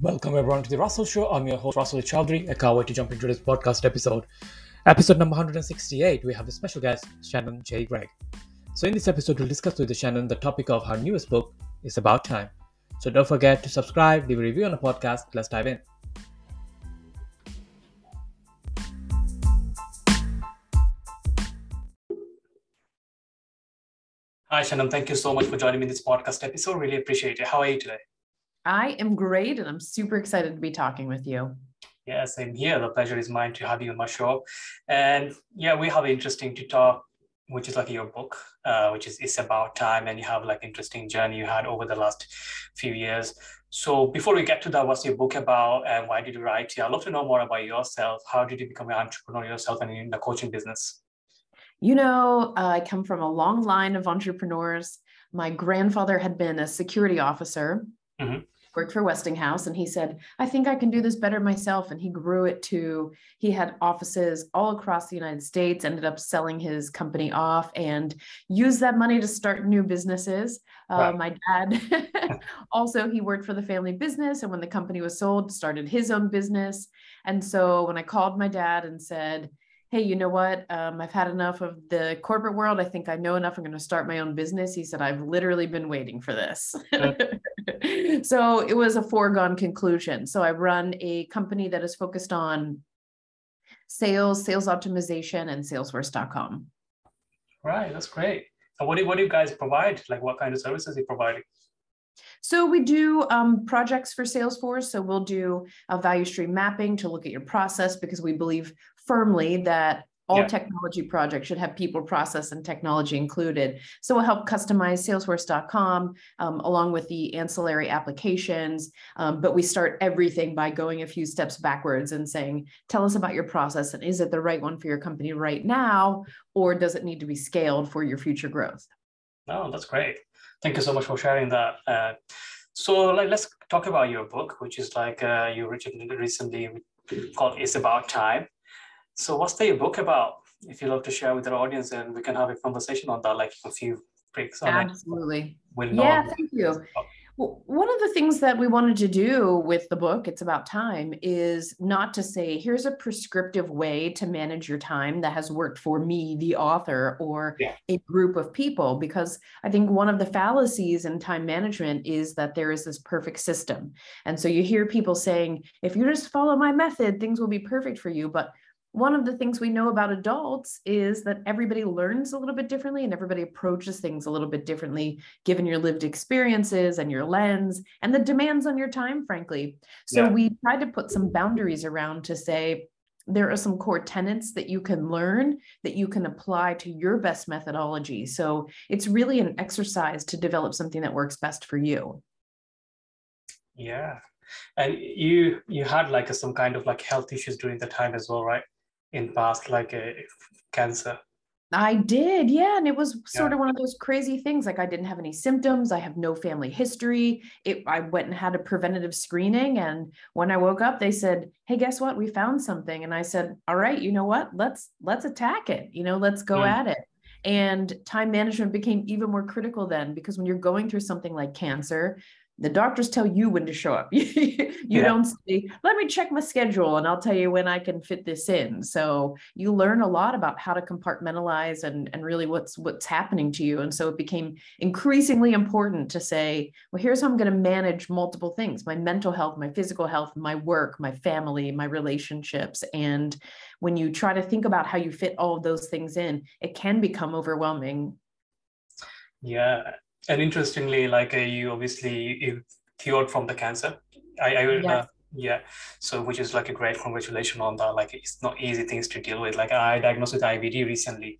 Welcome everyone to the Russell Show. I'm your host Russell Chowdhury. I can't wait to jump into this podcast episode. Episode number 168. We have a special guest, Shannon J. Gregg. So in this episode, we'll discuss with Shannon the topic of her newest book, It's About Time. So don't forget to subscribe, leave a review on the podcast. Let's dive in. Hi, Shannon. Thank you so much for joining me in this podcast episode. Really appreciate it. How are you today? I am great and I'm super excited to be talking with you. Yeah, same here. The pleasure is mine to have you on my show. And yeah, we have interesting to talk, which is like your book, uh, which is It's About Time. And you have like interesting journey you had over the last few years. So before we get to that, what's your book about and why did you write it? I'd love to know more about yourself. How did you become an entrepreneur yourself and in the coaching business? You know, uh, I come from a long line of entrepreneurs. My grandfather had been a security officer. Mm-hmm worked for Westinghouse and he said, I think I can do this better myself. And he grew it to, he had offices all across the United States, ended up selling his company off and used that money to start new businesses. Uh, My dad also, he worked for the family business. And when the company was sold, started his own business. And so when I called my dad and said, hey, you know what? Um, I've had enough of the corporate world. I think I know enough. I'm going to start my own business. He said, I've literally been waiting for this. so it was a foregone conclusion. So I run a company that is focused on sales, sales optimization, and Salesforce.com. Right. That's great. And what do, what do you guys provide? Like what kind of services are you providing? So we do um, projects for Salesforce. So we'll do a value stream mapping to look at your process because we believe firmly that all yeah. technology projects should have people, process, and technology included. So we'll help customize Salesforce.com um, along with the ancillary applications. Um, but we start everything by going a few steps backwards and saying, tell us about your process and is it the right one for your company right now, or does it need to be scaled for your future growth? Oh, that's great. Thank you so much for sharing that. Uh, so like, let's talk about your book, which is like uh, you recently called It's About Time. So what's the book about? If you'd love to share with our audience, and we can have a conversation on that, like a few breaks on Absolutely. it. yeah, thank you. Well, one of the things that we wanted to do with the book, It's About Time, is not to say, here's a prescriptive way to manage your time that has worked for me, the author, or yeah. a group of people. Because I think one of the fallacies in time management is that there is this perfect system. And so you hear people saying, if you just follow my method, things will be perfect for you. But one of the things we know about adults is that everybody learns a little bit differently and everybody approaches things a little bit differently given your lived experiences and your lens and the demands on your time frankly. So yeah. we tried to put some boundaries around to say there are some core tenets that you can learn that you can apply to your best methodology. So it's really an exercise to develop something that works best for you. Yeah. And you you had like a, some kind of like health issues during the time as well right in past like a cancer I did, yeah. And it was sort yeah. of one of those crazy things. Like I didn't have any symptoms. I have no family history. It, I went and had a preventative screening. And when I woke up, they said, Hey, guess what? We found something. And I said, All right, you know what? Let's let's attack it. You know, let's go mm. at it. And time management became even more critical then because when you're going through something like cancer, the doctors tell you when to show up. you yeah. don't say, let me check my schedule and I'll tell you when I can fit this in. So you learn a lot about how to compartmentalize and, and really what's what's happening to you. And so it became increasingly important to say, well, here's how I'm going to manage multiple things: my mental health, my physical health, my work, my family, my relationships. And when you try to think about how you fit all of those things in, it can become overwhelming. Yeah, and interestingly, like uh, you obviously you cured from the cancer. I, I yes. uh, yeah. So which is like a great congratulations on that. Like it's not easy things to deal with. Like I diagnosed with IBD recently,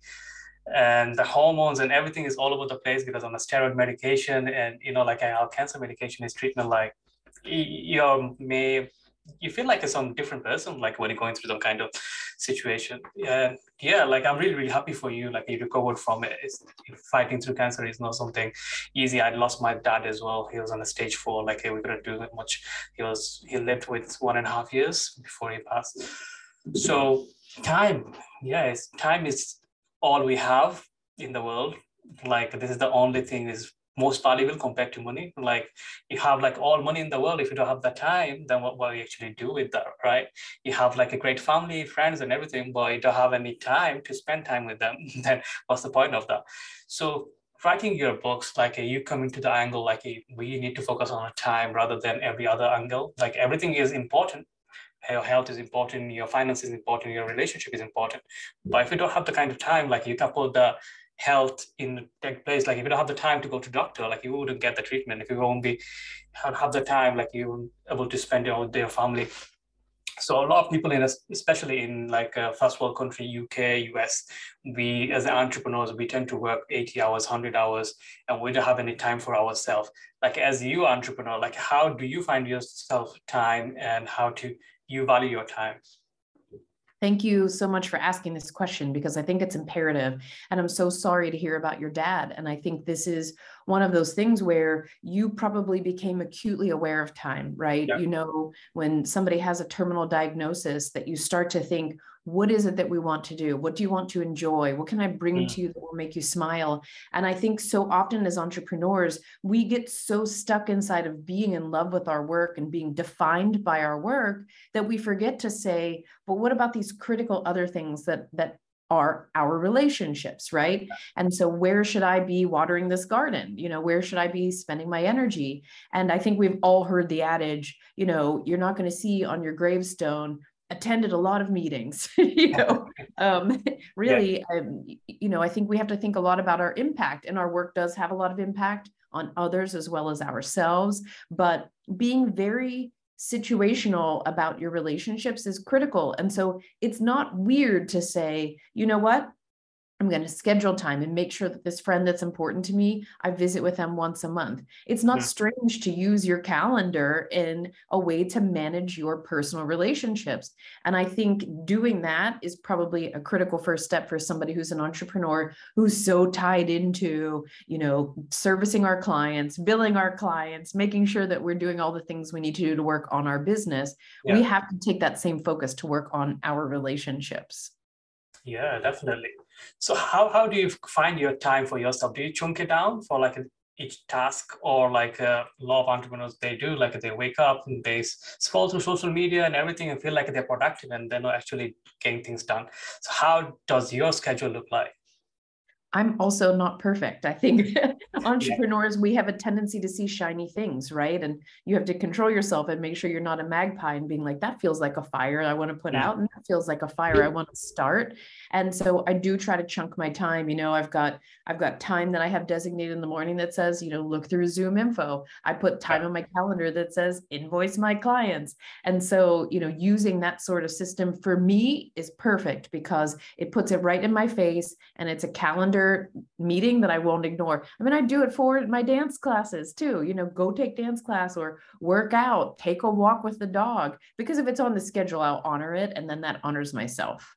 and the hormones and everything is all over the place because I'm a steroid medication, and you know, like our cancer medication is treatment like you may you feel like it's some different person like when you're going through some kind of situation. And yeah like i'm really really happy for you. Like you recovered from it. It's, fighting through cancer is not something easy. I lost my dad as well. He was on a stage four. Like hey, we couldn't do that much. He was he lived with one and a half years before he passed. So time. Yes time is all we have in the world. Like this is the only thing is most valuable compared to money. Like you have like all money in the world. If you don't have the time, then what, do you actually do with that, right? You have like a great family, friends and everything, but you don't have any time to spend time with them. then what's the point of that? So writing your books, like uh, you come into the angle, like uh, we need to focus on time rather than every other angle. Like everything is important. Your health is important, your finance is important, your relationship is important. But if you don't have the kind of time, like you put the health in take place. Like if you don't have the time to go to doctor like you wouldn't get the treatment. If you won't be have the time like you able to spend it with your family. So a lot of people in especially in like a first world country uk us we as entrepreneurs we tend to work 80 hours 100 hours and we don't have any time for ourselves. Like as you entrepreneur like how do you find yourself time and how to you value your time Thank you so much for asking this question because I think it's imperative. And I'm so sorry to hear about your dad. And I think this is one of those things where you probably became acutely aware of time, right? Yeah. You know, when somebody has a terminal diagnosis, that you start to think, what is it that we want to do? What do you want to enjoy? What can i bring mm. to you that will make you smile? And i think so often as entrepreneurs we get so stuck inside of being in love with our work and being defined by our work that we forget to say but what about these critical other things that that are our relationships right? And so where should i be watering this garden? You know where should i be spending my energy? And i think we've all heard the adage you know you're not going to see on your gravestone attended a lot of meetings you know um, really yeah. um, you know i think we have to think a lot about our impact and our work does have a lot of impact on others as well as ourselves but being very situational about your relationships is critical and so it's not weird to say you know what I'm going to schedule time and make sure that this friend that's important to me, I visit with them once a month. It's not yeah. strange to use your calendar in a way to manage your personal relationships. And I think doing that is probably a critical first step for somebody who's an entrepreneur who's so tied into, you know, servicing our clients, billing our clients, making sure that we're doing all the things we need to do to work on our business. Yeah. We have to take that same focus to work on our relationships. Yeah, definitely. So how, how do you find your time for yourself? Do you chunk it down for like each task or like uh, a lot of entrepreneurs they do like they wake up and they scroll through social media and everything and feel like they're productive and they're not actually getting things done. So how does your schedule look like? I'm also not perfect. I think entrepreneurs, we have a tendency to see shiny things, right? And you have to control yourself and make sure you're not a magpie and being like, that feels like a fire I want to put yeah. out, and that feels like a fire I want to start. And so I do try to chunk my time. You know, I've got I've got time that I have designated in the morning that says, you know, look through ZoomInfo. I put time on my calendar that says invoice my clients. And so, you know, using that sort of system for me is perfect because it puts it right in my face and it's a calendar meeting that I won't ignore. I mean, I do it for my dance classes too. You know, go take dance class or work out, take a walk with the dog. Because if it's on the schedule, I'll honor it. And then that honors myself.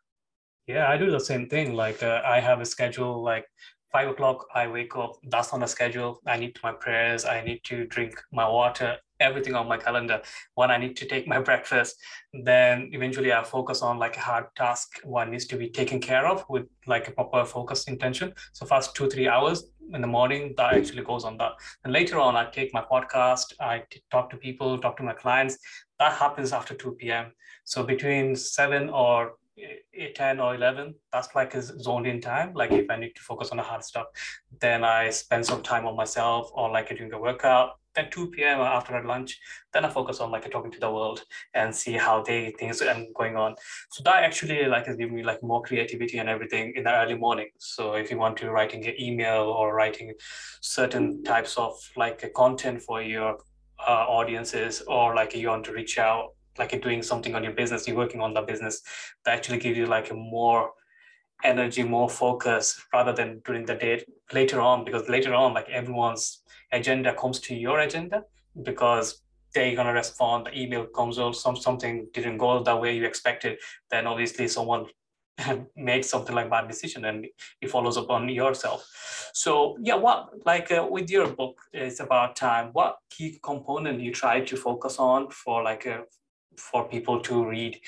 Yeah, I do the same thing. Like uh, I have a schedule like five o'clock i wake up that's on the schedule i need my prayers i need to drink my water everything on my calendar. When i need to take my breakfast. Then eventually i focus on like a hard task one needs to be taken care of with like a proper focused intention. So first two three hours in the morning that actually goes on that. And later on i take my podcast I talk to people talk to my clients. That happens after 2 p.m so between 7 or eh, 10 or 11 that's like is zoned in time like if i need to focus on the hard stuff then i spend some time on myself or like doing a workout then 2 p.m after lunch then i focus on like talking to the world and see how they things are going on. So that actually like is giving me like more creativity and everything in the early morning. So if you want to writing an email or writing certain types of like content for your uh, audiences or like you want to reach out like you're doing something on your business, you're working on the business that actually gives you like a more energy, more focus rather than during the day later on, because later on, like everyone's agenda comes to your agenda because they're gonna respond, the email comes or some something didn't go the way you expected, then obviously someone made something like bad decision and it follows up on yourself. So yeah, what like uh, with your book, it's about time. What key component you try to focus on for like a for people to read?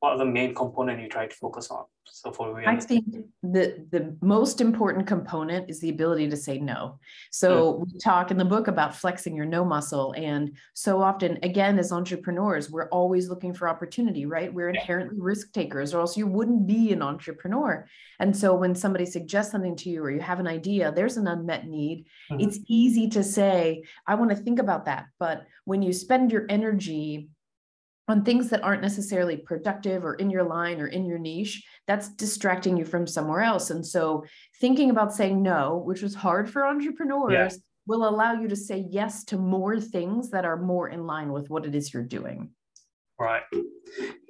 What are the main component you try to focus on? So for I think the the most important component is the ability to say no. So mm. we talk in the book about flexing your no muscle, and so often, again, as entrepreneurs, we're always looking for opportunity, right? We're inherently risk takers, or else you wouldn't be an entrepreneur. And so when somebody suggests something to you, or you have an idea, there's an unmet need. Mm-hmm. It's easy to say, "I want to think about that," but when you spend your energy on things that aren't necessarily productive or in your line or in your niche, that's distracting you from somewhere else. And so thinking about saying no, which was hard for entrepreneurs, yeah. will allow you to say yes to more things that are more in line with what it is you're doing. Right.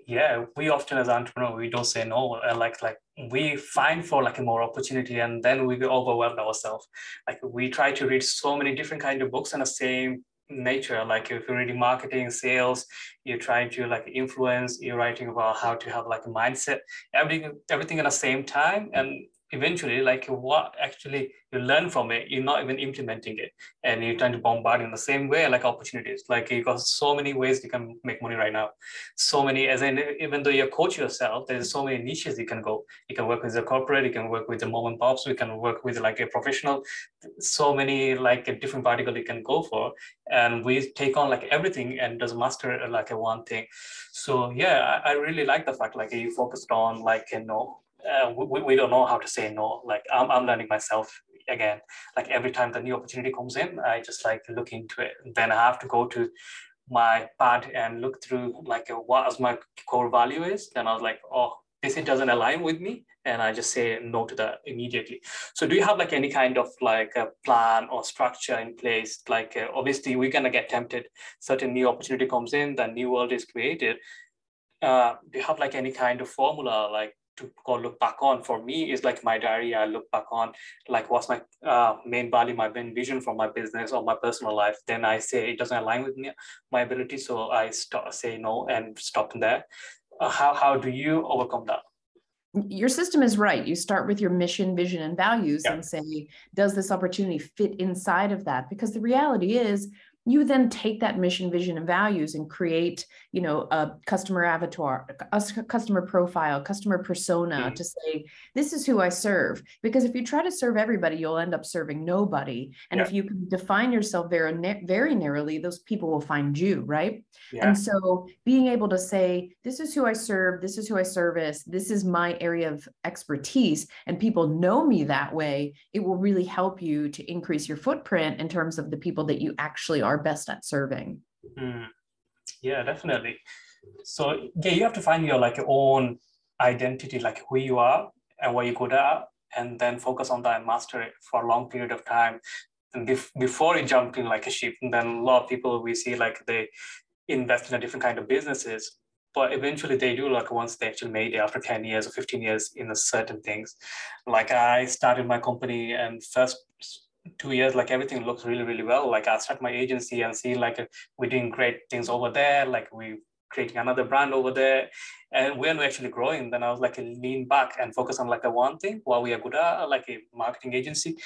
Yeah, we often as entrepreneurs we don't say no. And like like we find for like a more opportunity and then we overwhelm ourselves. Like we try to read so many different kind of books on the same nature like if you're reading marketing sales you're trying to like influence you're writing about how to have like a mindset everything everything at the same time and eventually like what actually you learn from it you're not even implementing it. And you're trying to bombard in the same way like opportunities. Like you got so many ways you can make money right now. So many as in even though you coach yourself there's so many niches you can go. You can work with a corporate you can work with the mom and pops you can work with like a professional. So many like a different vertical you can go for. And we take on like everything and does master like a one thing. So yeah I, I really like the fact like you focused on like you know uh, we, we don't know how to say no. Like I'm, I'm learning myself again. Like every time the new opportunity comes in, I just like look into it. Then I have to go to my pad and look through like what my core value is. Then I was like, oh, this it doesn't align with me, and I just say no to that immediately. So do you have like any kind of like a plan or structure in place? Like uh, obviously we're gonna get tempted. Certain new opportunity comes in, the new world is created. Uh, do you have like any kind of formula like to go look back on for me is like my diary i look back on like what's my uh, main value my main vision for my business or my personal life then i say it doesn't align with me my ability so i stop say no and stop there uh, how, how do you overcome that your system is right. You start with your mission, vision, and values yeah. and say, does this opportunity fit inside of that? Because the reality is, you then take that mission vision and values and create you know a customer avatar a customer profile customer persona mm-hmm. to say this is who i serve because if you try to serve everybody you'll end up serving nobody and yeah. if you can define yourself very very narrowly those people will find you right yeah. and so being able to say this is who i serve this is who i service this is my area of expertise and people know me that way it will really help you to increase your footprint in terms of the people that you actually are are best at serving. Mm. Yeah, definitely. So yeah, you have to find your like your own identity, like who you are and what you're good at, and then focus on that and master it for a long period of time. And bef- before you jump in like a ship, and then a lot of people we see like they invest in a different kind of businesses, but eventually they do like once they actually made it after 10 years or 15 years in a certain things like i started my company and first two years like everything looks really really well. Like i start my agency and see like we're doing great things over there. Like we creating another brand over there. And when we're actually growing. Then i was like lean back and focus on like a one thing while we are good at like a marketing agency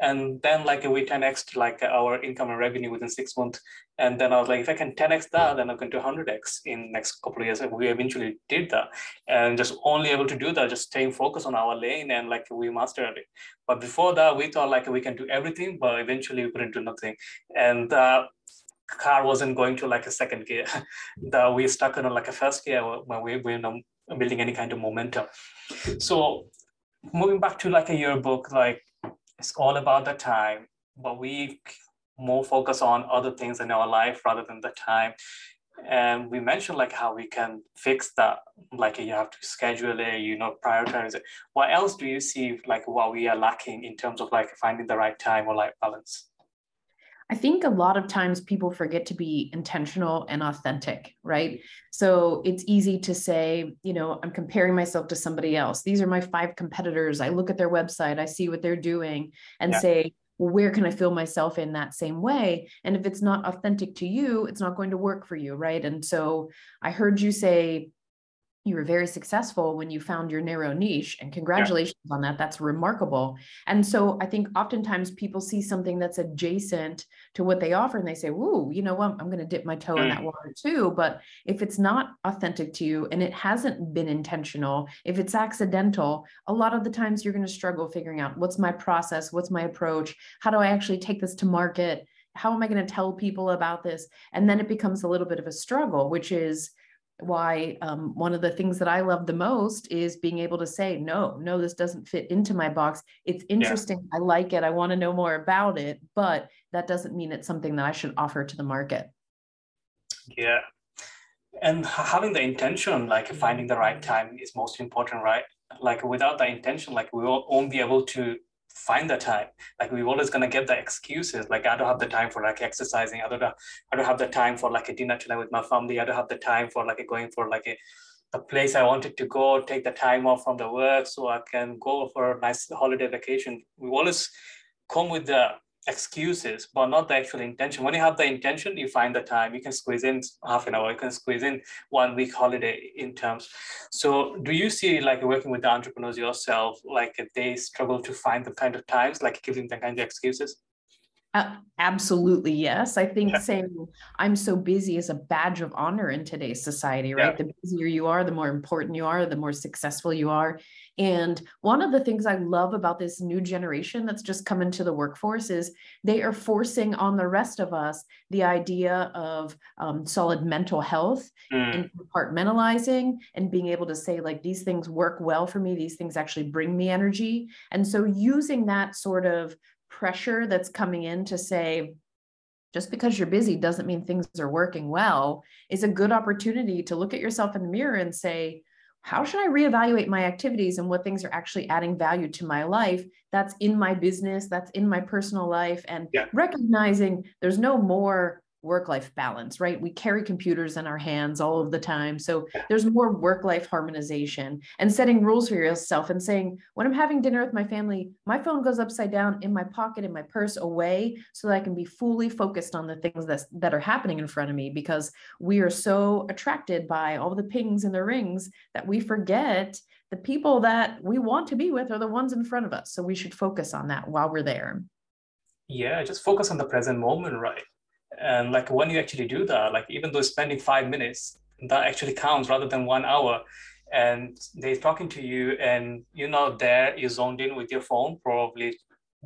and then like we 10x like our income and revenue within six months. And then i was like if i can 10x that then i can do 100x in next couple of years. We eventually did that. And just only able to do that just staying focused on our lane and like we mastered it. But before that we thought like we can do everything but eventually we couldn't do nothing. And uh, car wasn't going to like a second gear. That we stuck in like a first gear when we were not building any kind of momentum. So moving back to like a yearbook like it's all about the time, but we more focus on other things in our life rather than the time. And we mentioned like how we can fix that, like you have to schedule it, you know, prioritize it. What else do you see like what we are lacking in terms of like finding the right time or life balance? I think a lot of times people forget to be intentional and authentic, right? So it's easy to say, you know, I'm comparing myself to somebody else. These are my five competitors. I look at their website, I see what they're doing, and yeah. say, well, where can I feel myself in that same way? And if it's not authentic to you, it's not going to work for you, right? And so I heard you say, you were very successful when you found your narrow niche and congratulations yeah. on that. That's remarkable. And so i think oftentimes people see something that's adjacent to what they offer and they say whoa you know what? I'm going to dip my toe mm. in that water too. But if it's not authentic to you and it hasn't been intentional if it's accidental a lot of the times you're going to struggle figuring out what's my process? What's my approach? How do i actually take this to market? How am i going to tell people about this? And then it becomes a little bit of a struggle which is why um, one of the things that I love the most is being able to say, no, no, this doesn't fit into my box. It's interesting. Yeah. I like it. I want to know more about it, but that doesn't mean it's something that I should offer to the market. Yeah. And having the intention, like finding the right time is most important, right? Like without the intention, like we won't be able to find the time. Like we're always gonna get the excuses. Like I don't have the time for like exercising. I don't have, I don't have the time for like a dinner tonight with my family. I don't have the time for like a, going for like a the place I wanted to go, take the time off from the work so I can go for a nice holiday vacation. We always come with the excuses, but not the actual intention. When you have the intention, you find the time. You can squeeze in half an hour. You can squeeze in one week holiday in terms. So, do you see like working with the entrepreneurs yourself, like they struggle to find the kind of times, like giving the kind of excuses? Uh, absolutely yes. I think yeah. saying I'm so busy is a badge of honor in today's society, right? Yeah. The busier you are, the more important you are, the more successful you are. And one of the things I love about this new generation that's just come into the workforce is they are forcing on the rest of us the idea of um, solid mental health mm. and compartmentalizing and being able to say, like, these things work well for me, these things actually bring me energy. And so using that sort of pressure that's coming in to say, just because you're busy doesn't mean things are working well is a good opportunity to look at yourself in the mirror and say, how should I reevaluate my activities and what things are actually adding value to my life? That's in my business, that's in my personal life, and yeah. recognizing there's no more work life balance, right? We carry computers in our hands all of the time. So there's more work life harmonization and setting rules for yourself and saying, when I'm having dinner with my family, my phone goes upside down in my pocket, in my purse, away, so that I can be fully focused on the things that, that are happening in front of me because we are so attracted by all the pings and the rings that we forget the people that we want to be with are the ones in front of us. So we should focus on that while we're there. Yeah, just focus on the present moment, right? And like when you actually do that, like even though spending five minutes, that actually counts rather than one hour. And they're talking to you and you're not there, you're zoned in with your phone, probably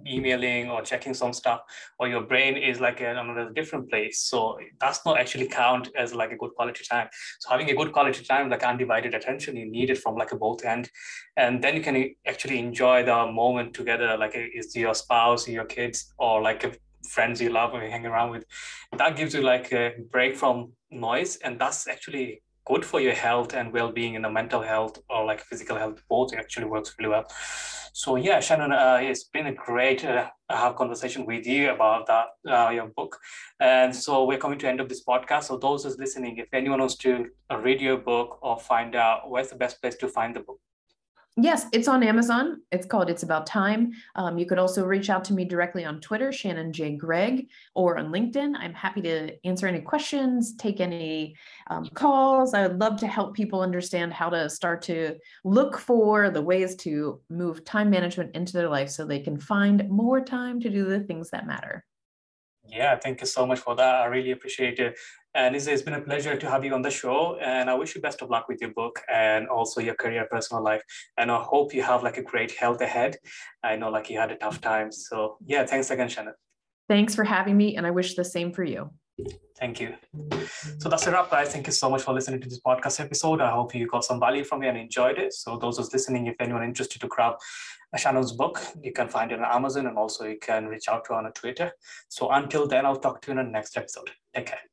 emailing or checking some stuff, or your brain is like in another different place. So that's not actually count as like a good quality time. So having a good quality time, like undivided attention, you need it from like a both end. And then you can actually enjoy the moment together, like is your spouse, your kids, or like friends you love and you hang around with that gives you like a break from noise and that's actually good for your health and well-being and the mental health or like physical health. Both it actually works really well. So yeah shannon uh, it's been a great uh, have conversation with you about that uh, your book. And so we're coming to end of this podcast. So those who's listening if anyone wants to read your book or find out where's the best place to find the book Yes, it's on Amazon. It's called It's About Time. Um, you could also reach out to me directly on Twitter, Shannon J. Gregg, or on LinkedIn. I'm happy to answer any questions, take any um, calls. I would love to help people understand how to start to look for the ways to move time management into their life so they can find more time to do the things that matter. Yeah, thank you so much for that. I really appreciate it. And it's, it's been a pleasure to have you on the show. And I wish you best of luck with your book and also your career, personal life. And I hope you have like a great health ahead. I know like you had a tough time. So yeah, thanks again, Shannon. Thanks for having me. And I wish the same for you. Thank you. So that's a wrap, guys. Thank you so much for listening to this podcast episode. I hope you got some value from it and enjoyed it. So those who's listening, if anyone interested to grab Shannon's book, you can find it on Amazon and also you can reach out to her on Twitter. So until then, I'll talk to you in the next episode. Take care.